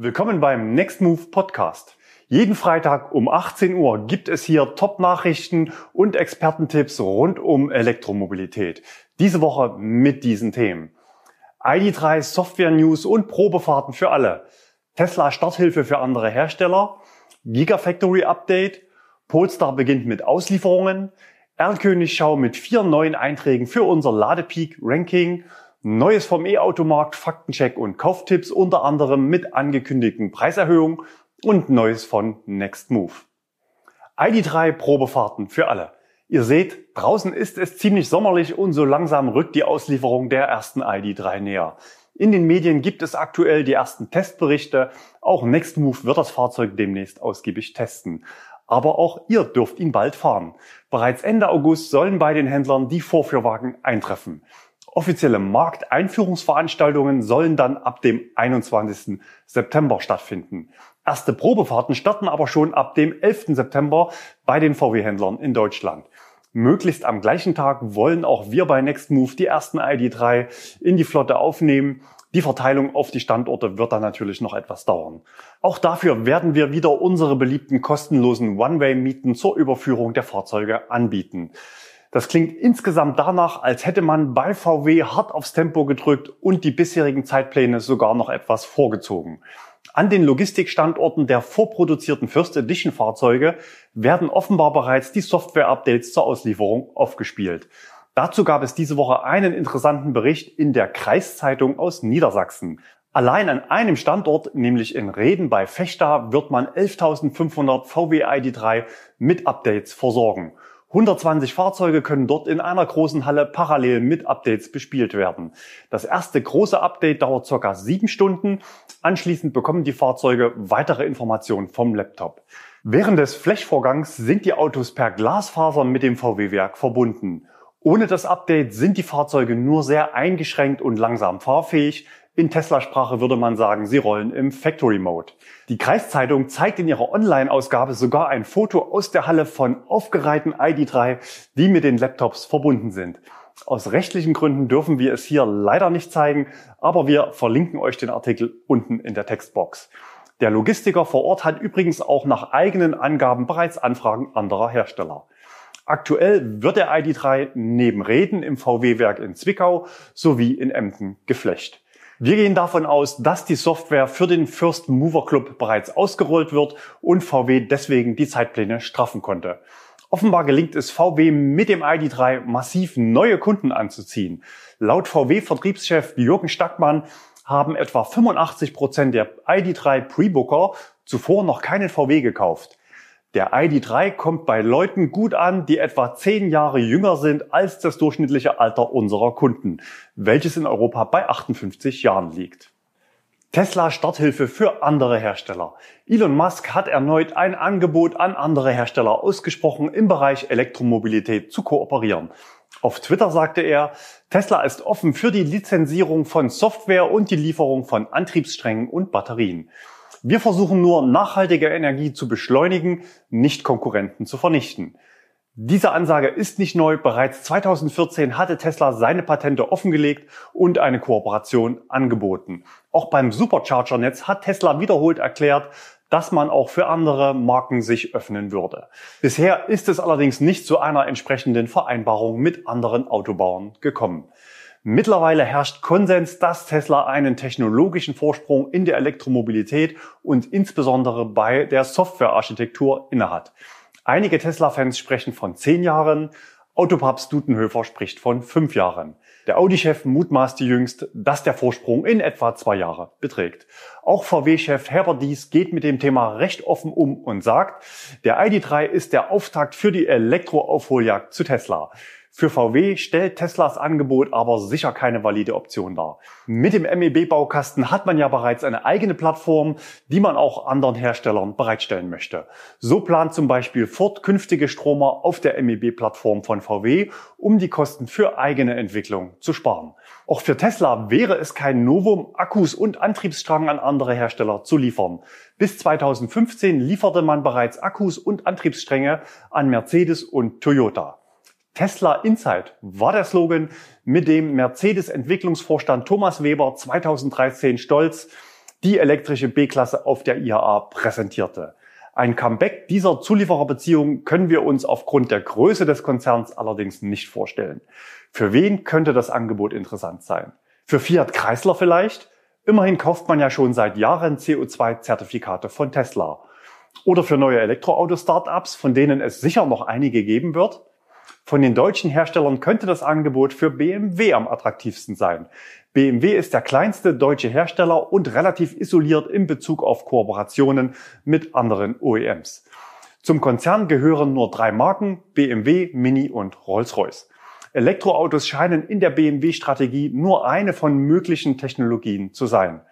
Willkommen beim Next Move Podcast. Jeden Freitag um 18 Uhr gibt es hier Top-Nachrichten und Expertentipps rund um Elektromobilität. Diese Woche mit diesen Themen. ID3 Software News und Probefahrten für alle. Tesla Starthilfe für andere Hersteller. Gigafactory Update. Polestar beginnt mit Auslieferungen. Erlkönig Schau mit vier neuen Einträgen für unser Ladepeak Ranking Neues vom E-Automarkt, Faktencheck und Kauftipps, unter anderem mit angekündigten Preiserhöhungen und Neues von Next Move. ID3 Probefahrten für alle. Ihr seht, draußen ist es ziemlich sommerlich und so langsam rückt die Auslieferung der ersten ID3 näher. In den Medien gibt es aktuell die ersten Testberichte. Auch Next Move wird das Fahrzeug demnächst ausgiebig testen. Aber auch ihr dürft ihn bald fahren. Bereits Ende August sollen bei den Händlern die Vorführwagen eintreffen. Offizielle Markteinführungsveranstaltungen sollen dann ab dem 21. September stattfinden. Erste Probefahrten starten aber schon ab dem 11. September bei den VW-Händlern in Deutschland. Möglichst am gleichen Tag wollen auch wir bei Nextmove die ersten ID3 in die Flotte aufnehmen. Die Verteilung auf die Standorte wird dann natürlich noch etwas dauern. Auch dafür werden wir wieder unsere beliebten kostenlosen One-Way-Mieten zur Überführung der Fahrzeuge anbieten. Das klingt insgesamt danach, als hätte man bei VW hart aufs Tempo gedrückt und die bisherigen Zeitpläne sogar noch etwas vorgezogen. An den Logistikstandorten der vorproduzierten First Edition Fahrzeuge werden offenbar bereits die Software-Updates zur Auslieferung aufgespielt. Dazu gab es diese Woche einen interessanten Bericht in der Kreiszeitung aus Niedersachsen. Allein an einem Standort, nämlich in Reden bei Fechta, wird man 11.500 VW ID3 mit Updates versorgen. 120 Fahrzeuge können dort in einer großen Halle parallel mit Updates bespielt werden. Das erste große Update dauert circa sieben Stunden. Anschließend bekommen die Fahrzeuge weitere Informationen vom Laptop. Während des Flechvorgangs sind die Autos per Glasfaser mit dem VW-Werk verbunden. Ohne das Update sind die Fahrzeuge nur sehr eingeschränkt und langsam fahrfähig. In Tesla-Sprache würde man sagen, sie rollen im Factory Mode. Die Kreiszeitung zeigt in ihrer Online-Ausgabe sogar ein Foto aus der Halle von aufgereihten ID3, die mit den Laptops verbunden sind. Aus rechtlichen Gründen dürfen wir es hier leider nicht zeigen, aber wir verlinken euch den Artikel unten in der Textbox. Der Logistiker vor Ort hat übrigens auch nach eigenen Angaben bereits Anfragen anderer Hersteller. Aktuell wird der ID3 neben Reden im VW-Werk in Zwickau sowie in Emden geflecht. Wir gehen davon aus, dass die Software für den First Mover Club bereits ausgerollt wird und VW deswegen die Zeitpläne straffen konnte. Offenbar gelingt es VW mit dem ID3 massiv neue Kunden anzuziehen. Laut VW-Vertriebschef Jürgen Stackmann haben etwa 85 Prozent der ID3 Pre-Booker zuvor noch keinen VW gekauft. Der ID3 kommt bei Leuten gut an, die etwa zehn Jahre jünger sind als das durchschnittliche Alter unserer Kunden, welches in Europa bei 58 Jahren liegt. Tesla Starthilfe für andere Hersteller. Elon Musk hat erneut ein Angebot an andere Hersteller ausgesprochen, im Bereich Elektromobilität zu kooperieren. Auf Twitter sagte er, Tesla ist offen für die Lizenzierung von Software und die Lieferung von Antriebssträngen und Batterien. Wir versuchen nur, nachhaltige Energie zu beschleunigen, nicht Konkurrenten zu vernichten. Diese Ansage ist nicht neu. Bereits 2014 hatte Tesla seine Patente offengelegt und eine Kooperation angeboten. Auch beim Supercharger-Netz hat Tesla wiederholt erklärt, dass man auch für andere Marken sich öffnen würde. Bisher ist es allerdings nicht zu einer entsprechenden Vereinbarung mit anderen Autobauern gekommen. Mittlerweile herrscht Konsens, dass Tesla einen technologischen Vorsprung in der Elektromobilität und insbesondere bei der Softwarearchitektur innehat. Einige Tesla-Fans sprechen von zehn Jahren, Autopaps Dutenhöfer spricht von fünf Jahren. Der Audi-Chef mutmaßte jüngst, dass der Vorsprung in etwa zwei Jahre beträgt. Auch VW-Chef Herbert Dies geht mit dem Thema recht offen um und sagt, der ID3 ist der Auftakt für die Elektroaufholjagd zu Tesla. Für VW stellt Teslas Angebot aber sicher keine valide Option dar. Mit dem MEB-Baukasten hat man ja bereits eine eigene Plattform, die man auch anderen Herstellern bereitstellen möchte. So plant zum Beispiel Ford künftige Stromer auf der MEB-Plattform von VW, um die Kosten für eigene Entwicklung zu sparen. Auch für Tesla wäre es kein Novum, Akkus und Antriebsstrang an andere Hersteller zu liefern. Bis 2015 lieferte man bereits Akkus und Antriebsstränge an Mercedes und Toyota. Tesla Insight war der Slogan, mit dem Mercedes-Entwicklungsvorstand Thomas Weber 2013 stolz die elektrische B-Klasse auf der IAA präsentierte. Ein Comeback dieser Zuliefererbeziehung können wir uns aufgrund der Größe des Konzerns allerdings nicht vorstellen. Für wen könnte das Angebot interessant sein? Für Fiat Chrysler vielleicht? Immerhin kauft man ja schon seit Jahren CO2-Zertifikate von Tesla. Oder für neue Elektroauto-Startups, von denen es sicher noch einige geben wird? Von den deutschen Herstellern könnte das Angebot für BMW am attraktivsten sein. BMW ist der kleinste deutsche Hersteller und relativ isoliert in Bezug auf Kooperationen mit anderen OEMs. Zum Konzern gehören nur drei Marken, BMW, Mini und Rolls-Royce. Elektroautos scheinen in der BMW-Strategie nur eine von möglichen Technologien zu sein.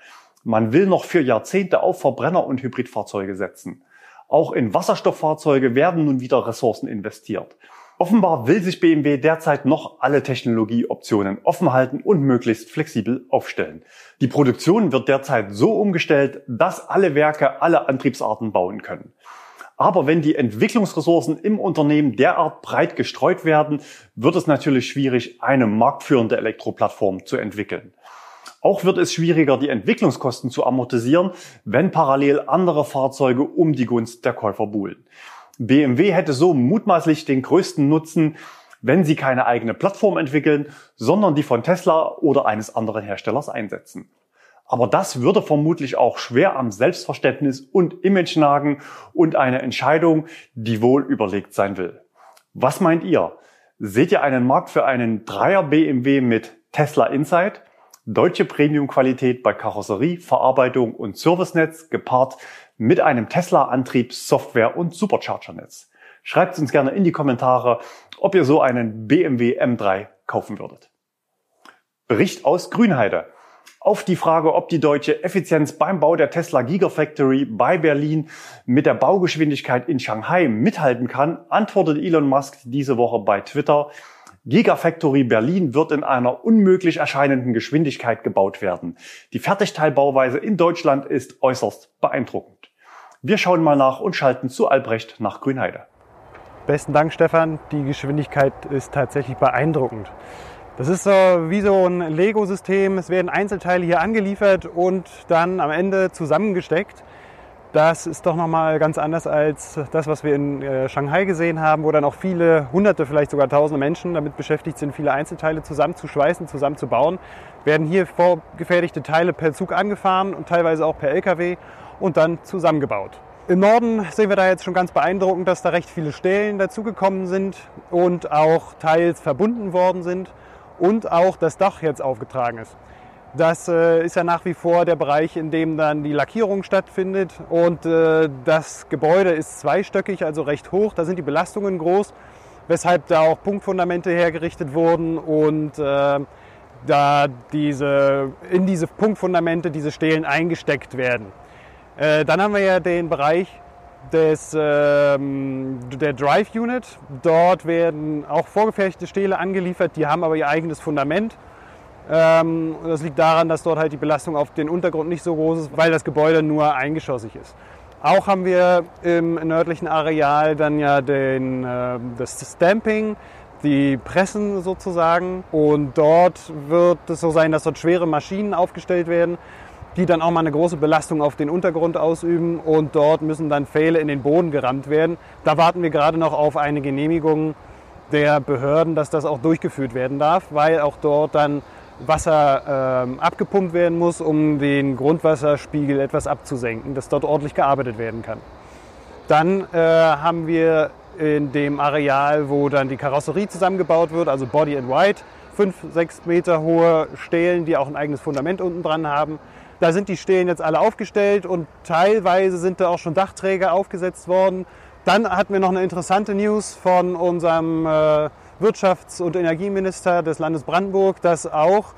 Man will noch für Jahrzehnte auf Verbrenner- und Hybridfahrzeuge setzen. Auch in Wasserstofffahrzeuge werden nun wieder Ressourcen investiert. Offenbar will sich BMW derzeit noch alle Technologieoptionen offen halten und möglichst flexibel aufstellen. Die Produktion wird derzeit so umgestellt, dass alle Werke alle Antriebsarten bauen können. Aber wenn die Entwicklungsressourcen im Unternehmen derart breit gestreut werden, wird es natürlich schwierig, eine marktführende Elektroplattform zu entwickeln. Auch wird es schwieriger, die Entwicklungskosten zu amortisieren, wenn parallel andere Fahrzeuge um die Gunst der Käufer buhlen. BMW hätte so mutmaßlich den größten Nutzen, wenn sie keine eigene Plattform entwickeln, sondern die von Tesla oder eines anderen Herstellers einsetzen. Aber das würde vermutlich auch schwer am Selbstverständnis und Image nagen und eine Entscheidung, die wohl überlegt sein will. Was meint ihr? Seht ihr einen Markt für einen Dreier BMW mit Tesla Insight? Deutsche Premium-Qualität bei Karosserie, Verarbeitung und Servicenetz gepaart mit einem Tesla-Antrieb, Software und Supercharger-Netz. Schreibt uns gerne in die Kommentare, ob ihr so einen BMW M3 kaufen würdet. Bericht aus Grünheide. Auf die Frage, ob die deutsche Effizienz beim Bau der Tesla Gigafactory bei Berlin mit der Baugeschwindigkeit in Shanghai mithalten kann, antwortet Elon Musk diese Woche bei Twitter, Gigafactory Berlin wird in einer unmöglich erscheinenden Geschwindigkeit gebaut werden. Die Fertigteilbauweise in Deutschland ist äußerst beeindruckend. Wir schauen mal nach und schalten zu Albrecht nach Grünheide. Besten Dank, Stefan. Die Geschwindigkeit ist tatsächlich beeindruckend. Das ist so wie so ein Lego-System. Es werden Einzelteile hier angeliefert und dann am Ende zusammengesteckt. Das ist doch nochmal ganz anders als das, was wir in äh, Shanghai gesehen haben, wo dann auch viele hunderte, vielleicht sogar tausende Menschen damit beschäftigt sind, viele Einzelteile zusammenzuschweißen, zusammenzubauen. Werden hier vorgefertigte Teile per Zug angefahren und teilweise auch per LKW und dann zusammengebaut. Im Norden sehen wir da jetzt schon ganz beeindruckend, dass da recht viele Stellen dazugekommen sind und auch teils verbunden worden sind und auch das Dach jetzt aufgetragen ist. Das äh, ist ja nach wie vor der Bereich, in dem dann die Lackierung stattfindet. Und äh, das Gebäude ist zweistöckig, also recht hoch. Da sind die Belastungen groß, weshalb da auch Punktfundamente hergerichtet wurden und äh, da diese, in diese Punktfundamente diese Stelen eingesteckt werden. Äh, dann haben wir ja den Bereich des, ähm, der Drive Unit. Dort werden auch vorgefertigte Stähle angeliefert, die haben aber ihr eigenes Fundament. Ähm, das liegt daran, dass dort halt die Belastung auf den Untergrund nicht so groß ist, weil das Gebäude nur eingeschossig ist. Auch haben wir im nördlichen Areal dann ja den, äh, das Stamping, die Pressen sozusagen. Und dort wird es so sein, dass dort schwere Maschinen aufgestellt werden, die dann auch mal eine große Belastung auf den Untergrund ausüben und dort müssen dann Pfähle in den Boden gerammt werden. Da warten wir gerade noch auf eine Genehmigung der Behörden, dass das auch durchgeführt werden darf, weil auch dort dann Wasser ähm, abgepumpt werden muss, um den Grundwasserspiegel etwas abzusenken, dass dort ordentlich gearbeitet werden kann. Dann äh, haben wir in dem Areal, wo dann die Karosserie zusammengebaut wird, also Body and White, fünf, sechs Meter hohe Stelen, die auch ein eigenes Fundament unten dran haben. Da sind die Stelen jetzt alle aufgestellt und teilweise sind da auch schon Dachträger aufgesetzt worden. Dann hatten wir noch eine interessante News von unserem äh, Wirtschafts- und Energieminister des Landes Brandenburg, dass auch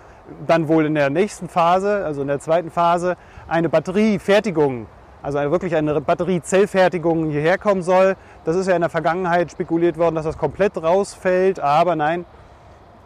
dann wohl in der nächsten Phase, also in der zweiten Phase, eine Batteriefertigung, also wirklich eine Batteriezellfertigung hierher kommen soll. Das ist ja in der Vergangenheit spekuliert worden, dass das komplett rausfällt, aber nein,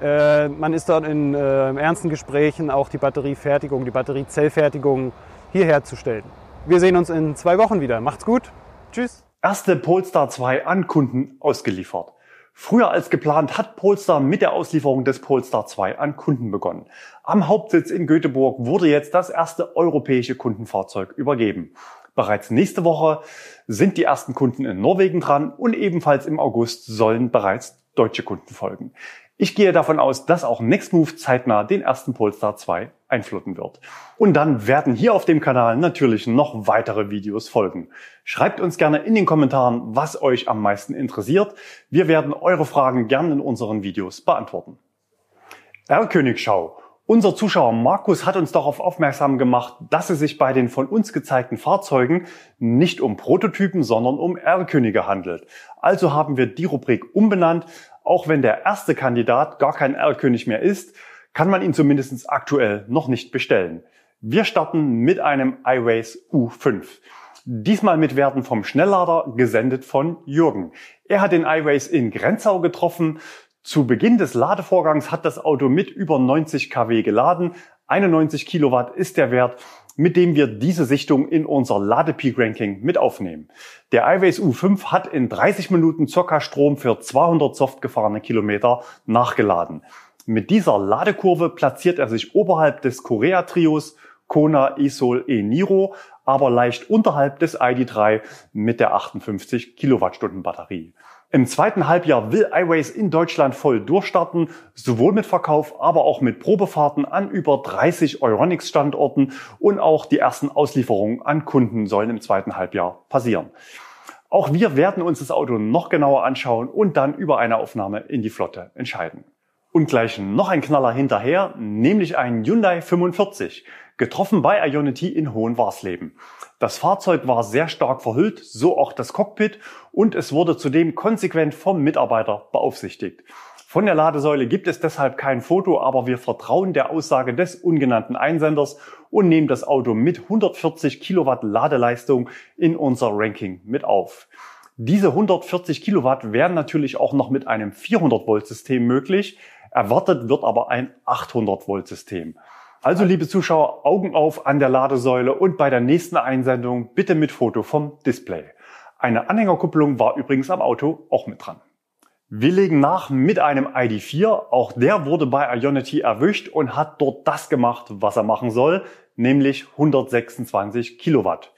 äh, man ist dort in äh, ernsten Gesprächen, auch die Batteriefertigung, die Batteriezellfertigung hier herzustellen. Wir sehen uns in zwei Wochen wieder. Macht's gut. Tschüss. Erste Polestar 2 an Kunden ausgeliefert. Früher als geplant hat Polestar mit der Auslieferung des Polestar 2 an Kunden begonnen. Am Hauptsitz in Göteborg wurde jetzt das erste europäische Kundenfahrzeug übergeben. Bereits nächste Woche sind die ersten Kunden in Norwegen dran und ebenfalls im August sollen bereits deutsche Kunden folgen. Ich gehe davon aus, dass auch Nextmove zeitnah den ersten Polestar 2 einflotten wird. Und dann werden hier auf dem Kanal natürlich noch weitere Videos folgen. Schreibt uns gerne in den Kommentaren, was euch am meisten interessiert. Wir werden eure Fragen gerne in unseren Videos beantworten. R-Königschau. Unser Zuschauer Markus hat uns darauf aufmerksam gemacht, dass es sich bei den von uns gezeigten Fahrzeugen nicht um Prototypen, sondern um R-Könige handelt. Also haben wir die Rubrik umbenannt. Auch wenn der erste Kandidat gar kein R-König mehr ist, kann man ihn zumindest aktuell noch nicht bestellen. Wir starten mit einem iRace U5. Diesmal mit Werten vom Schnelllader, gesendet von Jürgen. Er hat den iRace in Grenzau getroffen. Zu Beginn des Ladevorgangs hat das Auto mit über 90 kW geladen. 91 Kilowatt ist der Wert, mit dem wir diese Sichtung in unser Ladepeak-Ranking mit aufnehmen. Der iWays U5 hat in 30 Minuten circa Strom für 200 soft gefahrene Kilometer nachgeladen. Mit dieser Ladekurve platziert er sich oberhalb des Korea-Trios Kona Isol E Niro, aber leicht unterhalb des ID3 mit der 58 Kilowattstunden Batterie. Im zweiten Halbjahr will iWays in Deutschland voll durchstarten, sowohl mit Verkauf, aber auch mit Probefahrten an über 30 Euronics Standorten und auch die ersten Auslieferungen an Kunden sollen im zweiten Halbjahr passieren. Auch wir werden uns das Auto noch genauer anschauen und dann über eine Aufnahme in die Flotte entscheiden. Und gleich noch ein Knaller hinterher, nämlich ein Hyundai 45, getroffen bei Ionity in Hohenwarsleben. Das Fahrzeug war sehr stark verhüllt, so auch das Cockpit und es wurde zudem konsequent vom Mitarbeiter beaufsichtigt. Von der Ladesäule gibt es deshalb kein Foto, aber wir vertrauen der Aussage des ungenannten Einsenders und nehmen das Auto mit 140 Kilowatt Ladeleistung in unser Ranking mit auf. Diese 140 Kilowatt wären natürlich auch noch mit einem 400 Volt System möglich. Erwartet wird aber ein 800 Volt System. Also, liebe Zuschauer, Augen auf an der Ladesäule und bei der nächsten Einsendung bitte mit Foto vom Display. Eine Anhängerkupplung war übrigens am Auto auch mit dran. Wir legen nach mit einem ID4. Auch der wurde bei Ionity erwischt und hat dort das gemacht, was er machen soll, nämlich 126 Kilowatt.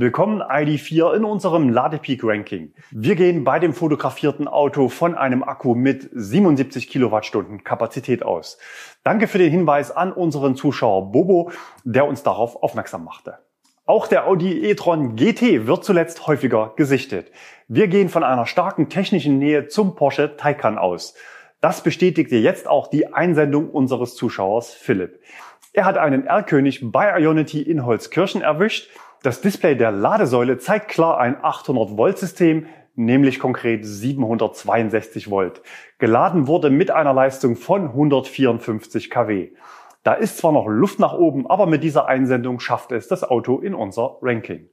Willkommen ID4 in unserem Ladepeak Ranking. Wir gehen bei dem fotografierten Auto von einem Akku mit 77 Kilowattstunden Kapazität aus. Danke für den Hinweis an unseren Zuschauer Bobo, der uns darauf aufmerksam machte. Auch der Audi e-tron GT wird zuletzt häufiger gesichtet. Wir gehen von einer starken technischen Nähe zum Porsche Taycan aus. Das bestätigte jetzt auch die Einsendung unseres Zuschauers Philipp. Er hat einen R-König bei Ionity in Holzkirchen erwischt das Display der Ladesäule zeigt klar ein 800 Volt System, nämlich konkret 762 Volt. Geladen wurde mit einer Leistung von 154 kW. Da ist zwar noch Luft nach oben, aber mit dieser Einsendung schafft es das Auto in unser Ranking.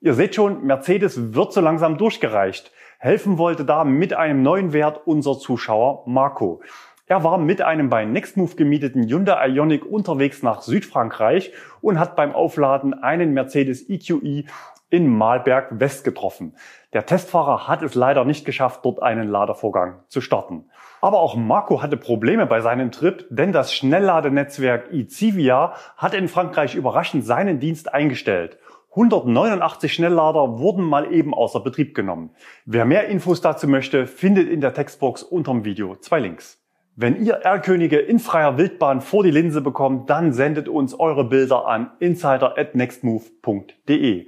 Ihr seht schon, Mercedes wird so langsam durchgereicht. Helfen wollte da mit einem neuen Wert unser Zuschauer Marco. Er war mit einem bei Nextmove gemieteten Hyundai Ioniq unterwegs nach Südfrankreich und hat beim Aufladen einen Mercedes EQE in Malberg West getroffen. Der Testfahrer hat es leider nicht geschafft, dort einen Ladevorgang zu starten. Aber auch Marco hatte Probleme bei seinem Trip, denn das Schnellladenetzwerk eCivia hat in Frankreich überraschend seinen Dienst eingestellt. 189 Schnelllader wurden mal eben außer Betrieb genommen. Wer mehr Infos dazu möchte, findet in der Textbox unterm Video zwei Links. Wenn ihr R-Könige in freier Wildbahn vor die Linse bekommt, dann sendet uns eure Bilder an insider@nextmove.de.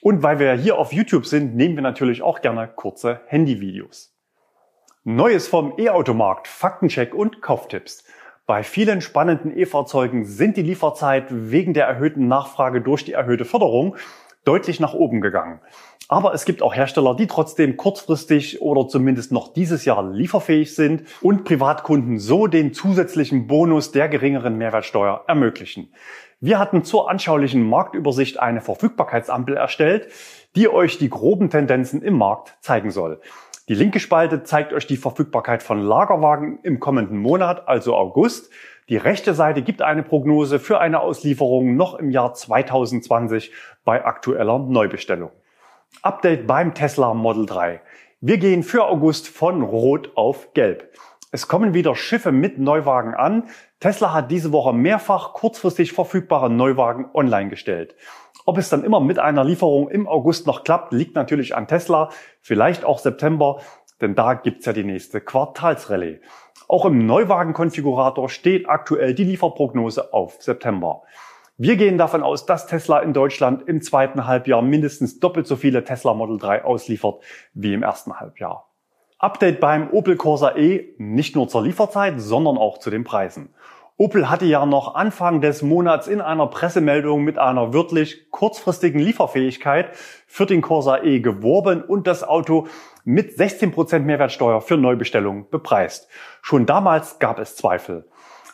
Und weil wir hier auf YouTube sind, nehmen wir natürlich auch gerne kurze Handyvideos. Neues vom E-Automarkt, Faktencheck und Kauftipps. Bei vielen spannenden E-Fahrzeugen sind die Lieferzeit wegen der erhöhten Nachfrage durch die erhöhte Förderung deutlich nach oben gegangen. Aber es gibt auch Hersteller, die trotzdem kurzfristig oder zumindest noch dieses Jahr lieferfähig sind und Privatkunden so den zusätzlichen Bonus der geringeren Mehrwertsteuer ermöglichen. Wir hatten zur anschaulichen Marktübersicht eine Verfügbarkeitsampel erstellt, die euch die groben Tendenzen im Markt zeigen soll. Die linke Spalte zeigt euch die Verfügbarkeit von Lagerwagen im kommenden Monat, also August. Die rechte Seite gibt eine Prognose für eine Auslieferung noch im Jahr 2020 bei aktueller Neubestellung. Update beim Tesla Model 3. Wir gehen für August von Rot auf Gelb. Es kommen wieder Schiffe mit Neuwagen an. Tesla hat diese Woche mehrfach kurzfristig verfügbare Neuwagen online gestellt. Ob es dann immer mit einer Lieferung im August noch klappt, liegt natürlich an Tesla, vielleicht auch September, denn da gibt's ja die nächste Quartalsrallye. Auch im Neuwagenkonfigurator steht aktuell die Lieferprognose auf September. Wir gehen davon aus, dass Tesla in Deutschland im zweiten Halbjahr mindestens doppelt so viele Tesla Model 3 ausliefert wie im ersten Halbjahr. Update beim Opel Corsa E, nicht nur zur Lieferzeit, sondern auch zu den Preisen. Opel hatte ja noch Anfang des Monats in einer Pressemeldung mit einer wirklich kurzfristigen Lieferfähigkeit für den Corsa E geworben und das Auto mit 16% Mehrwertsteuer für Neubestellungen bepreist. Schon damals gab es Zweifel.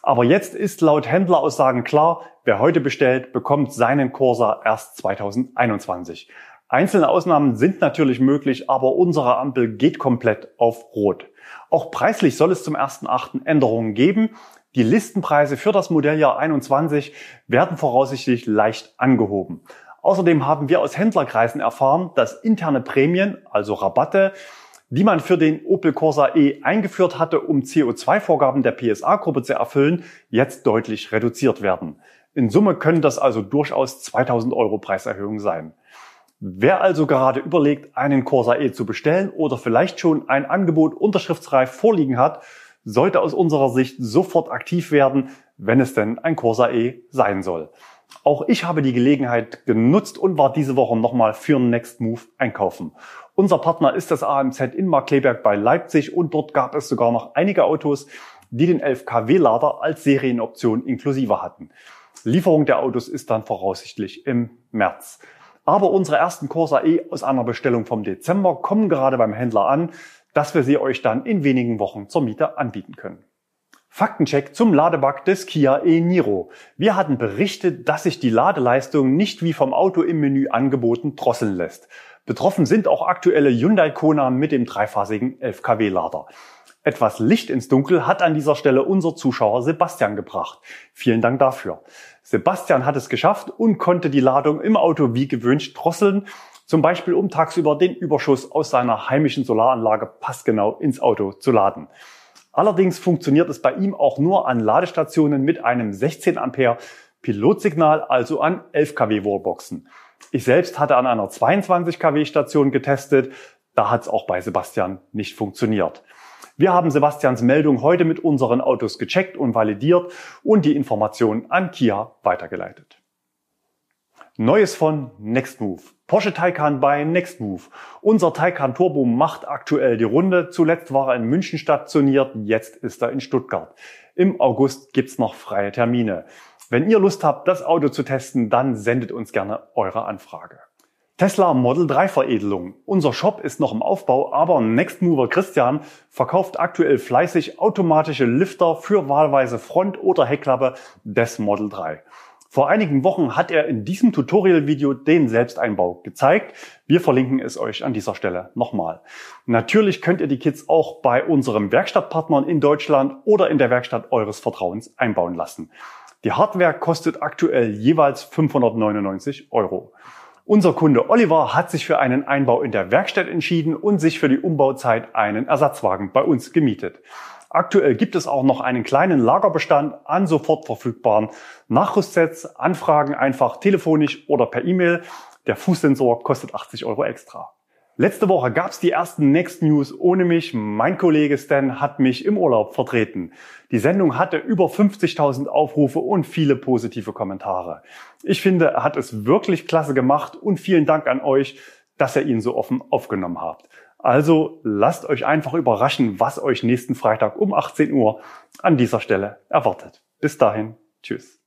Aber jetzt ist laut Händleraussagen klar, wer heute bestellt, bekommt seinen Corsa erst 2021. Einzelne Ausnahmen sind natürlich möglich, aber unsere Ampel geht komplett auf Rot. Auch preislich soll es zum 1.8. Änderungen geben. Die Listenpreise für das Modelljahr 21 werden voraussichtlich leicht angehoben. Außerdem haben wir aus Händlerkreisen erfahren, dass interne Prämien, also Rabatte, die man für den Opel Corsa E eingeführt hatte, um CO2-Vorgaben der PSA-Gruppe zu erfüllen, jetzt deutlich reduziert werden. In Summe können das also durchaus 2000 Euro Preiserhöhung sein. Wer also gerade überlegt, einen Corsa E zu bestellen oder vielleicht schon ein Angebot unterschriftsreif vorliegen hat, sollte aus unserer Sicht sofort aktiv werden, wenn es denn ein Corsa E sein soll. Auch ich habe die Gelegenheit genutzt und war diese Woche nochmal für Next Move einkaufen. Unser Partner ist das AMZ in Markleberg bei Leipzig und dort gab es sogar noch einige Autos, die den 11 kW-Lader als Serienoption inklusive hatten. Lieferung der Autos ist dann voraussichtlich im März. Aber unsere ersten Corsa E aus einer Bestellung vom Dezember kommen gerade beim Händler an, dass wir sie euch dann in wenigen Wochen zur Miete anbieten können. Faktencheck zum Ladebug des Kia e-Niro. Wir hatten berichtet, dass sich die Ladeleistung nicht wie vom Auto im Menü angeboten drosseln lässt. Betroffen sind auch aktuelle Hyundai Kona mit dem dreiphasigen 11 kW Lader. Etwas Licht ins Dunkel hat an dieser Stelle unser Zuschauer Sebastian gebracht. Vielen Dank dafür. Sebastian hat es geschafft und konnte die Ladung im Auto wie gewünscht drosseln, zum Beispiel um tagsüber den Überschuss aus seiner heimischen Solaranlage passgenau ins Auto zu laden. Allerdings funktioniert es bei ihm auch nur an Ladestationen mit einem 16 Ampere Pilotsignal, also an 11 kW Wallboxen. Ich selbst hatte an einer 22 kW Station getestet. Da hat es auch bei Sebastian nicht funktioniert. Wir haben Sebastians Meldung heute mit unseren Autos gecheckt und validiert und die Informationen an Kia weitergeleitet. Neues von Nextmove. Porsche Taycan bei Nextmove. Unser Taycan Turbo macht aktuell die Runde. Zuletzt war er in München stationiert, jetzt ist er in Stuttgart. Im August gibt's noch freie Termine. Wenn ihr Lust habt, das Auto zu testen, dann sendet uns gerne eure Anfrage. Tesla Model 3 Veredelung. Unser Shop ist noch im Aufbau, aber Nextmover Christian verkauft aktuell fleißig automatische Lifter für wahlweise Front- oder Heckklappe des Model 3. Vor einigen Wochen hat er in diesem Tutorial-Video den Selbsteinbau gezeigt. Wir verlinken es euch an dieser Stelle nochmal. Natürlich könnt ihr die Kits auch bei unserem Werkstattpartnern in Deutschland oder in der Werkstatt eures Vertrauens einbauen lassen. Die Hardware kostet aktuell jeweils 599 Euro. Unser Kunde Oliver hat sich für einen Einbau in der Werkstatt entschieden und sich für die Umbauzeit einen Ersatzwagen bei uns gemietet. Aktuell gibt es auch noch einen kleinen Lagerbestand an sofort verfügbaren Nachrüstsets. Anfragen einfach telefonisch oder per E-Mail. Der Fußsensor kostet 80 Euro extra. Letzte Woche gab es die ersten Next News ohne mich. Mein Kollege Stan hat mich im Urlaub vertreten. Die Sendung hatte über 50.000 Aufrufe und viele positive Kommentare. Ich finde, er hat es wirklich klasse gemacht und vielen Dank an euch, dass ihr ihn so offen aufgenommen habt. Also lasst euch einfach überraschen, was euch nächsten Freitag um 18 Uhr an dieser Stelle erwartet. Bis dahin, tschüss.